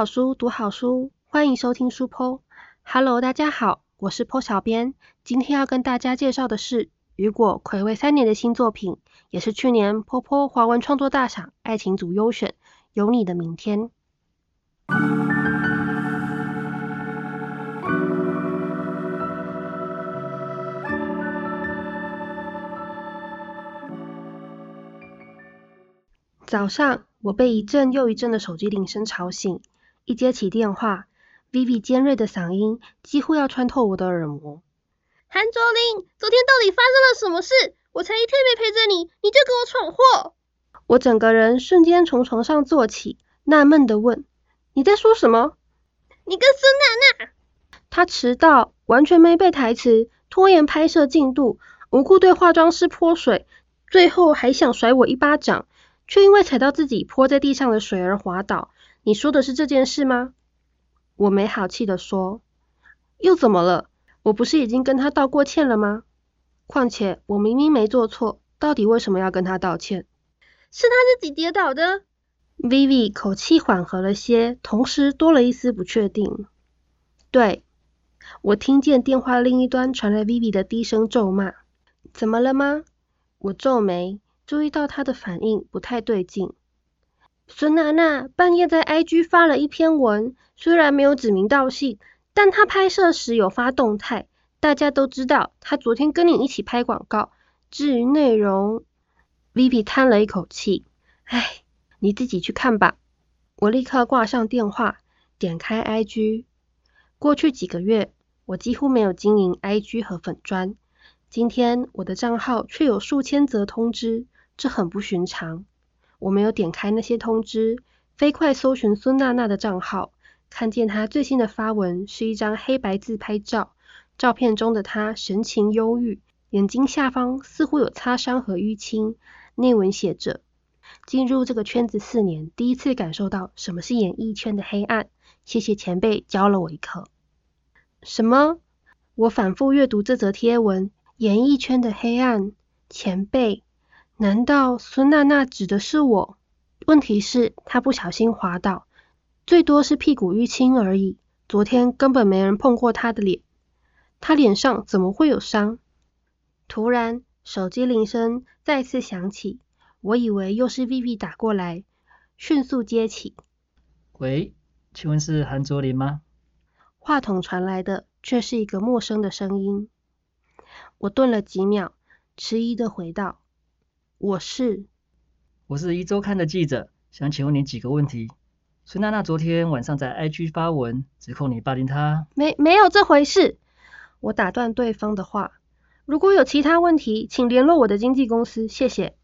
好书，读好书，欢迎收听书坡。Hello，大家好，我是坡小编。今天要跟大家介绍的是雨果暌违三年的新作品，也是去年坡坡华文创作大赏爱情组优选《有你的明天》。早上，我被一阵又一阵的手机铃声吵醒。一接起电话，Vivi 尖锐的嗓音几乎要穿透我的耳膜。韩卓林，昨天到底发生了什么事？我才一天没陪着你，你就给我闯祸！我整个人瞬间从床上坐起，纳闷的问：“你在说什么？”你跟孙娜娜。他迟到，完全没背台词，拖延拍摄进度，无故对化妆师泼水，最后还想甩我一巴掌。却因为踩到自己泼在地上的水而滑倒。你说的是这件事吗？我没好气的说。又怎么了？我不是已经跟他道过歉了吗？况且我明明没做错，到底为什么要跟他道歉？是他自己跌倒的。Vivi 口气缓和了些，同时多了一丝不确定。对，我听见电话另一端传来 Vivi 的低声咒骂。怎么了吗？我皱眉。注意到他的反应不太对劲。孙娜娜半夜在 IG 发了一篇文，虽然没有指名道姓，但她拍摄时有发动态，大家都知道她昨天跟你一起拍广告。至于内容，Vivi 叹了一口气，唉，你自己去看吧。我立刻挂上电话，点开 IG。过去几个月，我几乎没有经营 IG 和粉砖，今天我的账号却有数千则通知。这很不寻常。我没有点开那些通知，飞快搜寻孙娜娜的账号，看见她最新的发文是一张黑白自拍照，照片中的她神情忧郁，眼睛下方似乎有擦伤和淤青。内文写着：进入这个圈子四年，第一次感受到什么是演艺圈的黑暗。谢谢前辈教了我一课。什么？我反复阅读这则贴文，演艺圈的黑暗，前辈。难道孙娜娜指的是我？问题是，她不小心滑倒，最多是屁股淤青而已。昨天根本没人碰过她的脸，她脸上怎么会有伤？突然，手机铃声再次响起，我以为又是 Vivi 打过来，迅速接起。喂，请问是韩卓林吗？话筒传来的却是一个陌生的声音。我顿了几秒，迟疑的回道。我是，我是一周刊的记者，想请问你几个问题。孙娜娜昨天晚上在 IG 发文，指控你霸凌她。没没有这回事。我打断对方的话，如果有其他问题，请联络我的经纪公司，谢谢。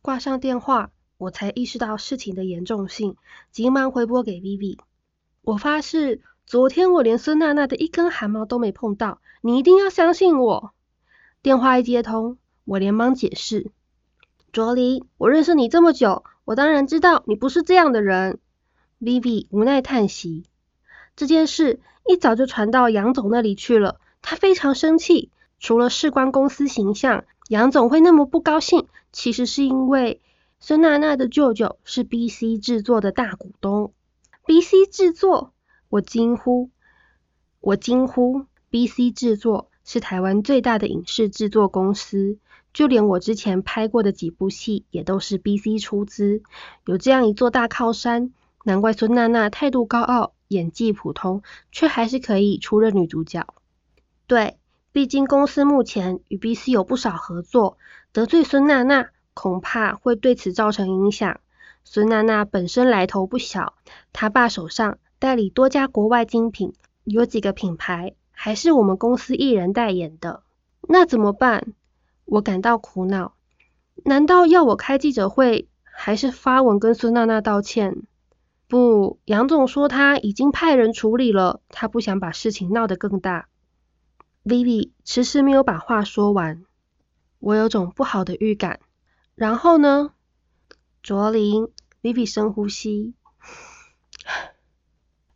挂上电话，我才意识到事情的严重性，急忙回拨给 Vivi。我发誓，昨天我连孙娜娜的一根汗毛都没碰到，你一定要相信我。电话一接通，我连忙解释。卓离，我认识你这么久，我当然知道你不是这样的人。Vivi 无奈叹息，这件事一早就传到杨总那里去了，他非常生气。除了事关公司形象，杨总会那么不高兴，其实是因为孙娜娜的舅舅是 BC 制作的大股东。BC 制作，我惊呼，我惊呼，BC 制作是台湾最大的影视制作公司。就连我之前拍过的几部戏，也都是 BC 出资。有这样一座大靠山，难怪孙娜娜态度高傲，演技普通，却还是可以出任女主角。对，毕竟公司目前与 BC 有不少合作，得罪孙娜娜，恐怕会对此造成影响。孙娜娜本身来头不小，她爸手上代理多家国外精品，有几个品牌还是我们公司艺人代言的。那怎么办？我感到苦恼，难道要我开记者会，还是发文跟孙娜娜道歉？不，杨总说他已经派人处理了，他不想把事情闹得更大。Vivi 迟迟没有把话说完，我有种不好的预感。然后呢？卓林，Vivi 深呼吸。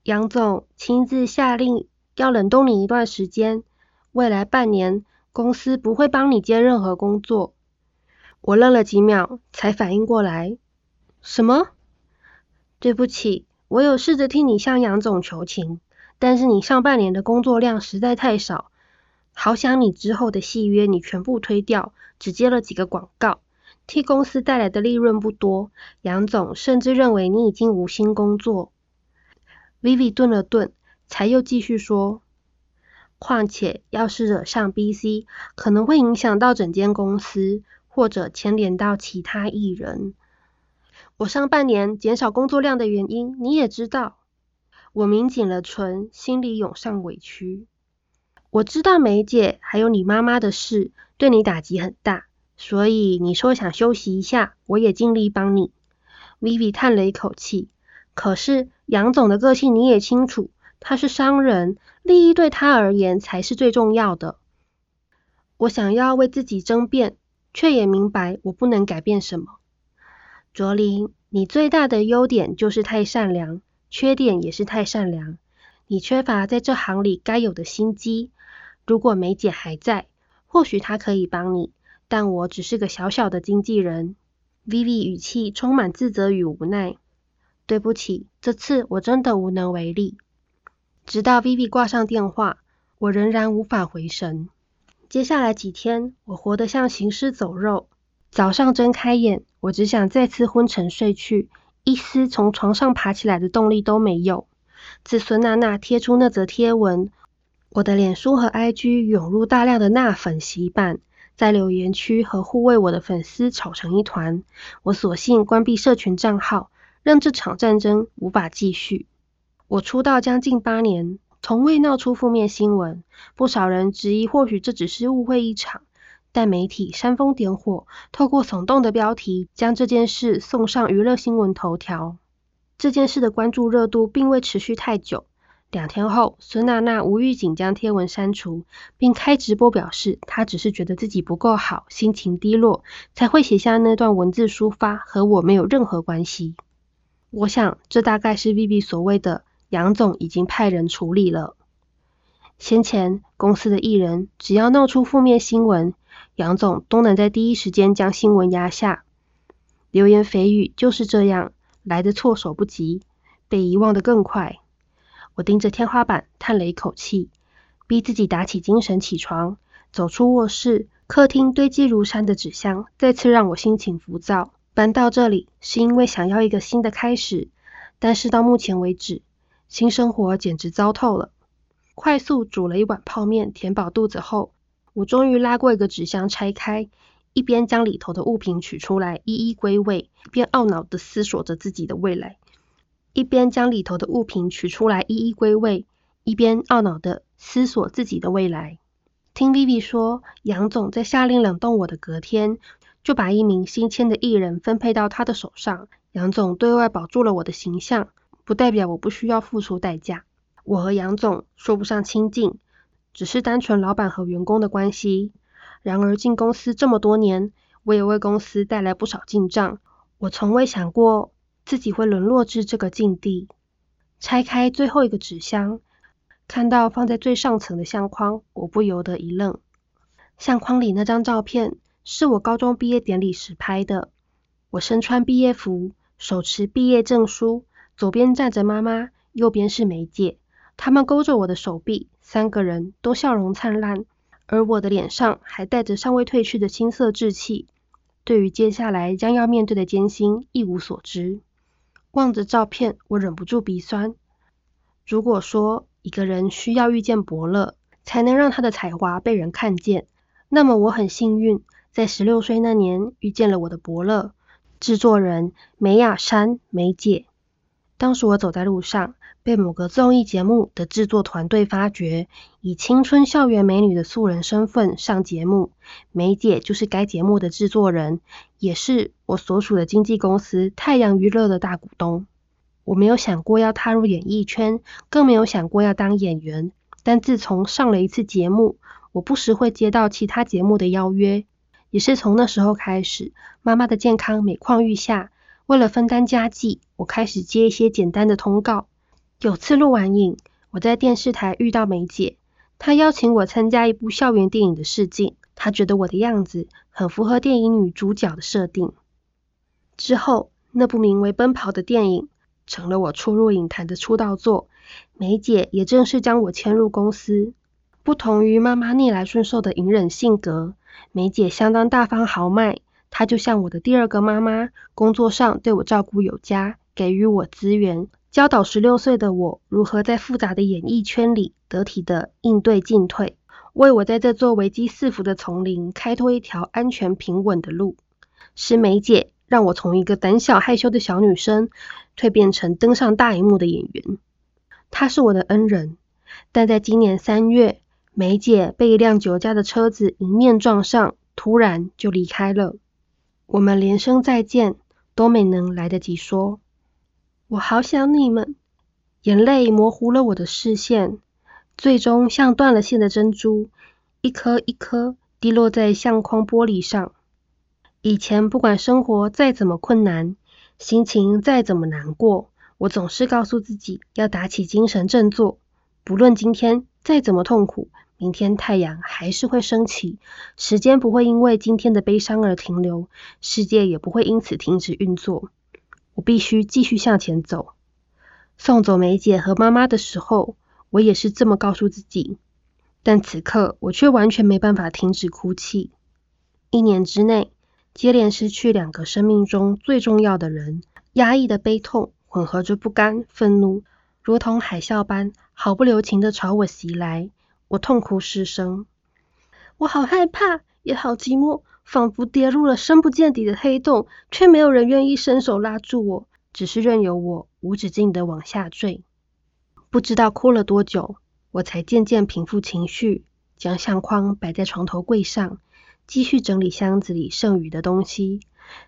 杨总亲自下令要冷冻你一段时间，未来半年。公司不会帮你接任何工作。我愣了几秒，才反应过来。什么？对不起，我有试着替你向杨总求情，但是你上半年的工作量实在太少，好想你之后的戏约你全部推掉，只接了几个广告，替公司带来的利润不多。杨总甚至认为你已经无心工作。Vivi 顿了顿，才又继续说：“况且，要是惹上 BC，可能会影响到整间公司，或者牵连到其他艺人。”我上半年减少工作量的原因，你也知道。我抿紧了唇，心里涌上委屈。我知道梅姐还有你妈妈的事对你打击很大，所以你说想休息一下，我也尽力帮你。Vivi 叹了一口气。可是杨总的个性你也清楚，他是商人，利益对他而言才是最重要的。我想要为自己争辩，却也明白我不能改变什么。卓林，你最大的优点就是太善良，缺点也是太善良。你缺乏在这行里该有的心机。如果梅姐还在，或许她可以帮你，但我只是个小小的经纪人。Vivi 语气充满自责与无奈。对不起，这次我真的无能为力。直到 Vivi 挂上电话，我仍然无法回神。接下来几天，我活得像行尸走肉。早上睁开眼，我只想再次昏沉睡去，一丝从床上爬起来的动力都没有。自孙娜娜贴出那则贴文，我的脸书和 IG 涌入大量的娜粉洗版，在留言区和护卫我的粉丝吵成一团。我索性关闭社群账号，让这场战争无法继续。我出道将近八年，从未闹出负面新闻，不少人质疑或许这只是误会一场。但媒体煽风点火，透过耸动的标题，将这件事送上娱乐新闻头条。这件事的关注热度并未持续太久。两天后，孙娜娜无预警将贴文删除，并开直播表示，她只是觉得自己不够好，心情低落，才会写下那段文字抒发，和我没有任何关系。我想，这大概是 Vivi 所谓的杨总已经派人处理了。先前公司的艺人只要闹出负面新闻，杨总都能在第一时间将新闻压下，流言蜚语就是这样来的措手不及，被遗忘的更快。我盯着天花板叹了一口气，逼自己打起精神起床，走出卧室。客厅堆积如山的纸箱再次让我心情浮躁。搬到这里是因为想要一个新的开始，但是到目前为止，新生活简直糟透了。快速煮了一碗泡面，填饱肚子后。我终于拉过一个纸箱，拆开，一边将里头的物品取出来，一一归位，一边懊恼地思索着自己的未来。一边将里头的物品取出来，一一归位，一边懊恼地思索自己的未来。听 Vivi 说，杨总在下令冷冻我的隔天，就把一名新签的艺人分配到他的手上。杨总对外保住了我的形象，不代表我不需要付出代价。我和杨总说不上亲近。只是单纯老板和员工的关系。然而进公司这么多年，我也为公司带来不少进账。我从未想过自己会沦落至这个境地。拆开最后一个纸箱，看到放在最上层的相框，我不由得一愣。相框里那张照片是我高中毕业典礼时拍的。我身穿毕业服，手持毕业证书，左边站着妈妈，右边是梅姐。他们勾着我的手臂，三个人都笑容灿烂，而我的脸上还带着尚未褪去的青涩稚气。对于接下来将要面对的艰辛一无所知。望着照片，我忍不住鼻酸。如果说一个人需要遇见伯乐，才能让他的才华被人看见，那么我很幸运，在十六岁那年遇见了我的伯乐——制作人梅雅珊梅姐。当时我走在路上。被某个综艺节目的制作团队发掘，以青春校园美女的素人身份上节目。梅姐就是该节目的制作人，也是我所属的经纪公司太阳娱乐的大股东。我没有想过要踏入演艺圈，更没有想过要当演员。但自从上了一次节目，我不时会接到其他节目的邀约。也是从那时候开始，妈妈的健康每况愈下，为了分担家计，我开始接一些简单的通告。有次录完影，我在电视台遇到梅姐，她邀请我参加一部校园电影的试镜，她觉得我的样子很符合电影女主角的设定。之后，那部名为《奔跑》的电影成了我初入影坛的出道作。梅姐也正式将我签入公司。不同于妈妈逆来顺受的隐忍性格，梅姐相当大方豪迈。她就像我的第二个妈妈，工作上对我照顾有加，给予我资源，教导十六岁的我如何在复杂的演艺圈里得体的应对进退，为我在这座危机四伏的丛林开拓一条安全平稳的路。是梅姐让我从一个胆小害羞的小女生蜕变成登上大荧幕的演员。她是我的恩人，但在今年三月，梅姐被一辆酒驾的车子迎面撞上，突然就离开了。我们连声再见都没能来得及说。我好想你们。眼泪模糊了我的视线，最终像断了线的珍珠，一颗一颗滴落在相框玻璃上。以前不管生活再怎么困难，心情再怎么难过，我总是告诉自己要打起精神振作。不论今天再怎么痛苦，明天太阳还是会升起。时间不会因为今天的悲伤而停留，世界也不会因此停止运作。我必须继续向前走。送走梅姐和妈妈的时候，我也是这么告诉自己。但此刻，我却完全没办法停止哭泣。一年之内。接连失去两个生命中最重要的人，压抑的悲痛混合着不甘、愤怒，如同海啸般毫不留情的朝我袭来。我痛哭失声，我好害怕，也好寂寞，仿佛跌入了深不见底的黑洞，却没有人愿意伸手拉住我，只是任由我无止境的往下坠。不知道哭了多久，我才渐渐平复情绪，将相框摆在床头柜上。继续整理箱子里剩余的东西，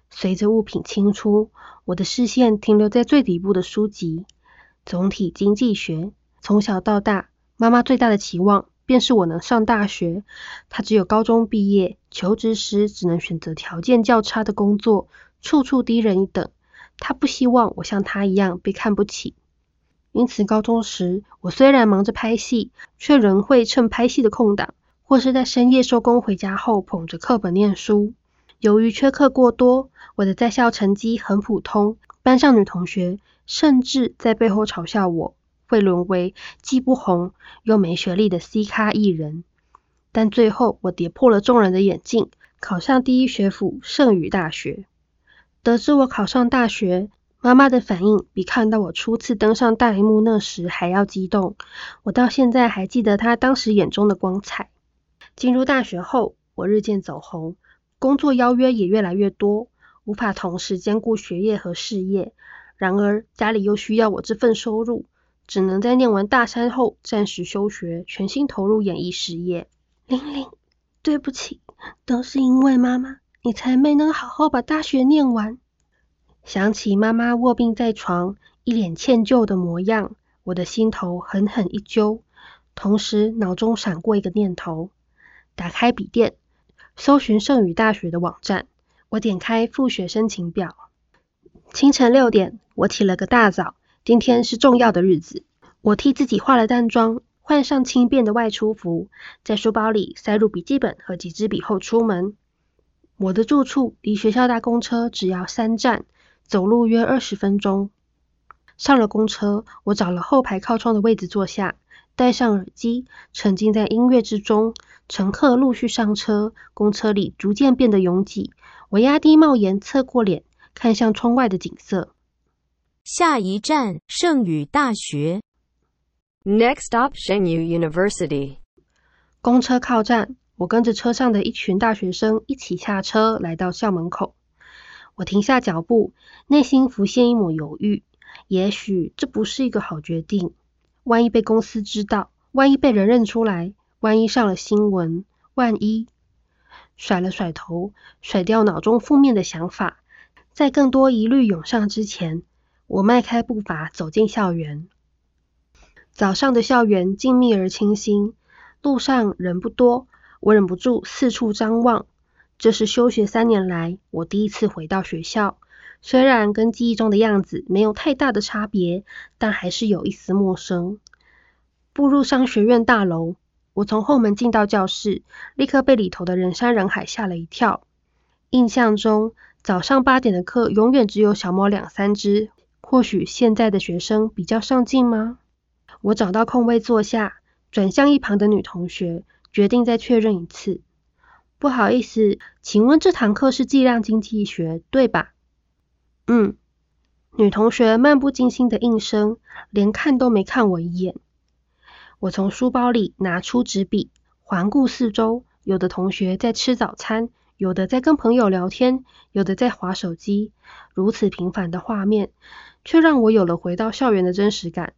随着物品清出，我的视线停留在最底部的书籍——总体经济学。从小到大，妈妈最大的期望便是我能上大学。她只有高中毕业，求职时只能选择条件较差的工作，处处低人一等。她不希望我像她一样被看不起。因此，高中时我虽然忙着拍戏，却仍会趁拍戏的空档。或是在深夜收工回家后，捧着课本念书。由于缺课过多，我的在校成绩很普通，班上女同学甚至在背后嘲笑我，会沦为既不红又没学历的 C 咖艺人。但最后，我跌破了众人的眼镜，考上第一学府圣宇大学。得知我考上大学，妈妈的反应比看到我初次登上大荧幕那时还要激动。我到现在还记得她当时眼中的光彩。进入大学后，我日渐走红，工作邀约也越来越多，无法同时兼顾学业和事业。然而家里又需要我这份收入，只能在念完大三后暂时休学，全心投入演艺事业。玲玲，对不起，都是因为妈妈，你才没能好好把大学念完。想起妈妈卧病在床，一脸歉疚的模样，我的心头狠狠一揪，同时脑中闪过一个念头。打开笔电，搜寻圣宇大学的网站。我点开复学申请表。清晨六点，我起了个大早。今天是重要的日子。我替自己化了淡妆，换上轻便的外出服，在书包里塞入笔记本和几支笔后出门。我的住处离学校搭公车只要三站，走路约二十分钟。上了公车，我找了后排靠窗的位置坐下，戴上耳机，沉浸在音乐之中。乘客陆续上车，公车里逐渐变得拥挤。我压低帽檐，侧过脸，看向窗外的景色。下一站，圣宇大学。Next stop, Shengyu University。公车靠站，我跟着车上的一群大学生一起下车，来到校门口。我停下脚步，内心浮现一抹犹豫。也许这不是一个好决定。万一被公司知道，万一被人认出来。万一上了新闻，万一甩了甩头，甩掉脑中负面的想法，在更多疑虑涌上之前，我迈开步伐走进校园。早上的校园静谧而清新，路上人不多，我忍不住四处张望。这是休学三年来我第一次回到学校，虽然跟记忆中的样子没有太大的差别，但还是有一丝陌生。步入商学院大楼。我从后门进到教室，立刻被里头的人山人海吓了一跳。印象中，早上八点的课永远只有小猫两三只，或许现在的学生比较上进吗？我找到空位坐下，转向一旁的女同学，决定再确认一次。不好意思，请问这堂课是计量经济学，对吧？嗯。女同学漫不经心的应声，连看都没看我一眼。我从书包里拿出纸笔，环顾四周，有的同学在吃早餐，有的在跟朋友聊天，有的在划手机。如此平凡的画面，却让我有了回到校园的真实感。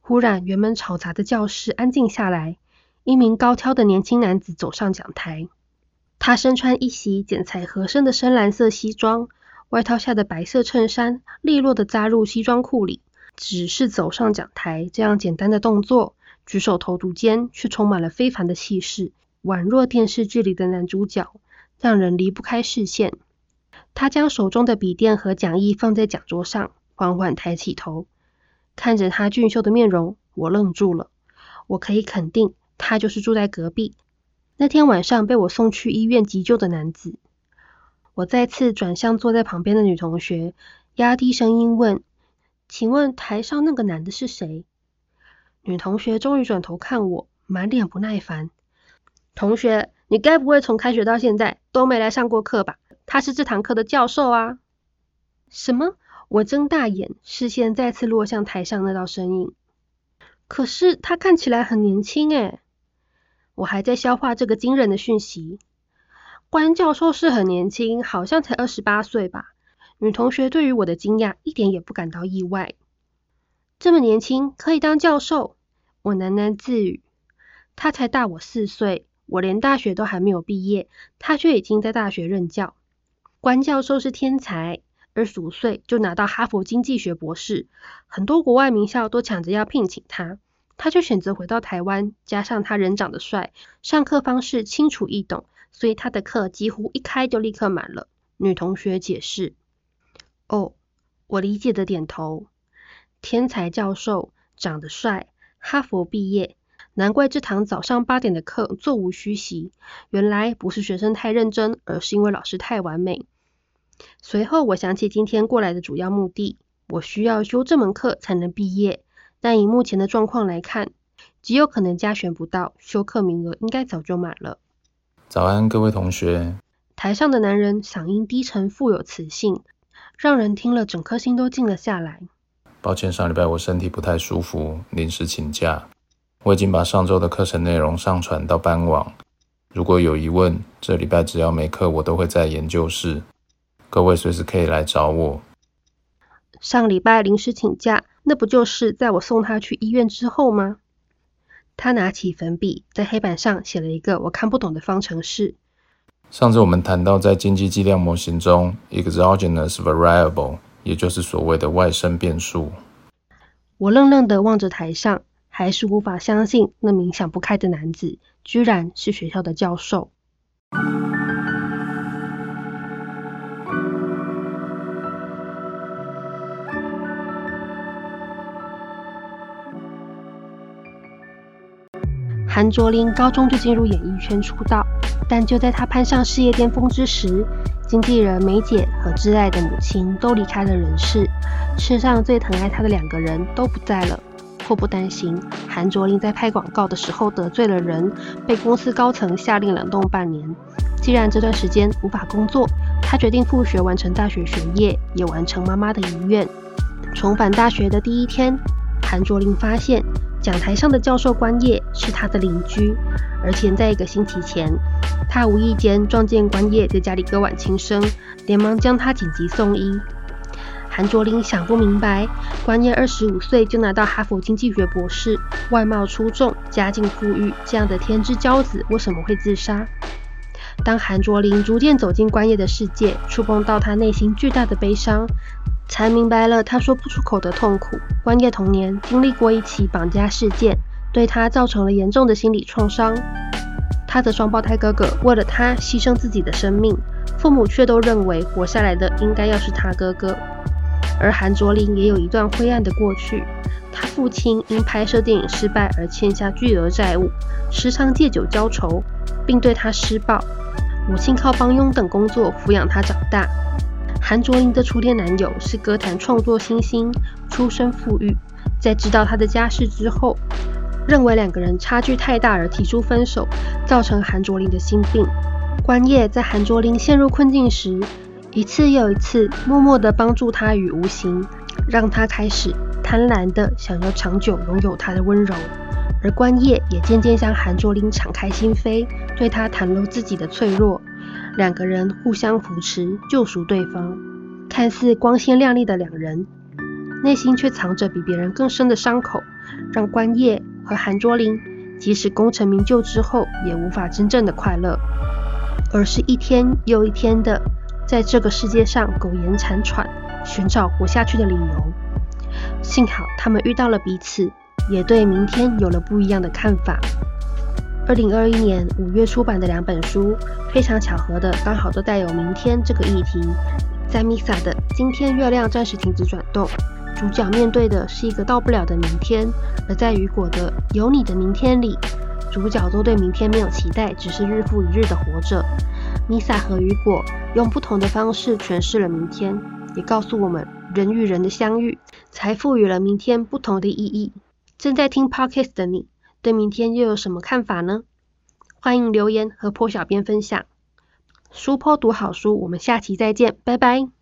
忽然，原本吵杂的教室安静下来，一名高挑的年轻男子走上讲台。他身穿一袭剪裁合身的深蓝色西装，外套下的白色衬衫利落的扎入西装裤里。只是走上讲台这样简单的动作，举手投足间却充满了非凡的气势，宛若电视剧里的男主角，让人离不开视线。他将手中的笔电和讲义放在讲桌上，缓缓抬起头，看着他俊秀的面容，我愣住了。我可以肯定，他就是住在隔壁，那天晚上被我送去医院急救的男子。我再次转向坐在旁边的女同学，压低声音问。请问台上那个男的是谁？女同学终于转头看我，满脸不耐烦。同学，你该不会从开学到现在都没来上过课吧？他是这堂课的教授啊！什么？我睁大眼，视线再次落向台上那道身影。可是他看起来很年轻诶。我还在消化这个惊人的讯息。关教授是很年轻，好像才二十八岁吧。女同学对于我的惊讶一点也不感到意外。这么年轻可以当教授，我喃喃自语。他才大我四岁，我连大学都还没有毕业，他却已经在大学任教。关教授是天才，二十五岁就拿到哈佛经济学博士，很多国外名校都抢着要聘请他，他却选择回到台湾。加上他人长得帅，上课方式清楚易懂，所以他的课几乎一开就立刻满了。女同学解释。哦，我理解的点头。天才教授，长得帅，哈佛毕业，难怪这堂早上八点的课座无虚席。原来不是学生太认真，而是因为老师太完美。随后我想起今天过来的主要目的，我需要修这门课才能毕业。但以目前的状况来看，极有可能加选不到，修课名额应该早就满了。早安，各位同学。台上的男人嗓音低沉，富有磁性。让人听了整颗心都静了下来。抱歉，上礼拜我身体不太舒服，临时请假。我已经把上周的课程内容上传到班网。如果有疑问，这礼拜只要没课，我都会在研究室。各位随时可以来找我。上礼拜临时请假，那不就是在我送他去医院之后吗？他拿起粉笔，在黑板上写了一个我看不懂的方程式。上次我们谈到，在经济计量模型中，exogenous variable，也就是所谓的外生变数。我愣愣地望着台上，还是无法相信那名想不开的男子，居然是学校的教授。韩卓林高中就进入演艺圈出道。但就在他攀上事业巅峰之时，经纪人梅姐和挚爱的母亲都离开了人世，世上最疼爱他的两个人都不在了。祸不单行，韩卓林在拍广告的时候得罪了人，被公司高层下令冷冻半年。既然这段时间无法工作，他决定复学，完成大学学业，也完成妈妈的遗愿。重返大学的第一天，韩卓林发现讲台上的教授关业是他的邻居，而且在一个星期前。他无意间撞见关叶在家里割腕轻生，连忙将他紧急送医。韩卓林想不明白，关叶二十五岁就拿到哈佛经济学博士，外貌出众，家境富裕，这样的天之骄子为什么会自杀？当韩卓林逐渐走进关叶的世界，触碰到他内心巨大的悲伤，才明白了他说不出口的痛苦。关叶童年经历过一起绑架事件，对他造成了严重的心理创伤。他的双胞胎哥哥为了他牺牲自己的生命，父母却都认为活下来的应该要是他哥哥。而韩卓林也有一段灰暗的过去，他父亲因拍摄电影失败而欠下巨额债务，时常借酒浇愁，并对他施暴。母亲靠帮佣等工作抚养他长大。韩卓林的初恋男友是歌坛创作新星，出身富裕。在知道他的家世之后，认为两个人差距太大而提出分手，造成韩卓林的心病。关叶在韩卓林陷入困境时，一次又一次默默地帮助他与无形，让他开始贪婪地想要长久拥有他的温柔。而关叶也渐渐向韩卓林敞开心扉，对他袒露自己的脆弱。两个人互相扶持，救赎对方。看似光鲜亮丽的两人，内心却藏着比别人更深的伤口，让关叶和韩卓林即使功成名就之后，也无法真正的快乐，而是一天又一天的在这个世界上苟延残喘，寻找活下去的理由。幸好他们遇到了彼此。也对明天有了不一样的看法。二零二一年五月出版的两本书，非常巧合的，刚好都带有“明天”这个议题。在 Misa 的《今天月亮暂时停止转动》，主角面对的是一个到不了的明天；而在雨果的《有你的明天》里，主角都对明天没有期待，只是日复一日的活着。Misa 和雨果用不同的方式诠释了明天，也告诉我们人与人的相遇，才赋予了明天不同的意义。正在听 podcast 的你，对明天又有什么看法呢？欢迎留言和破小编分享。书坡读好书，我们下期再见，拜拜。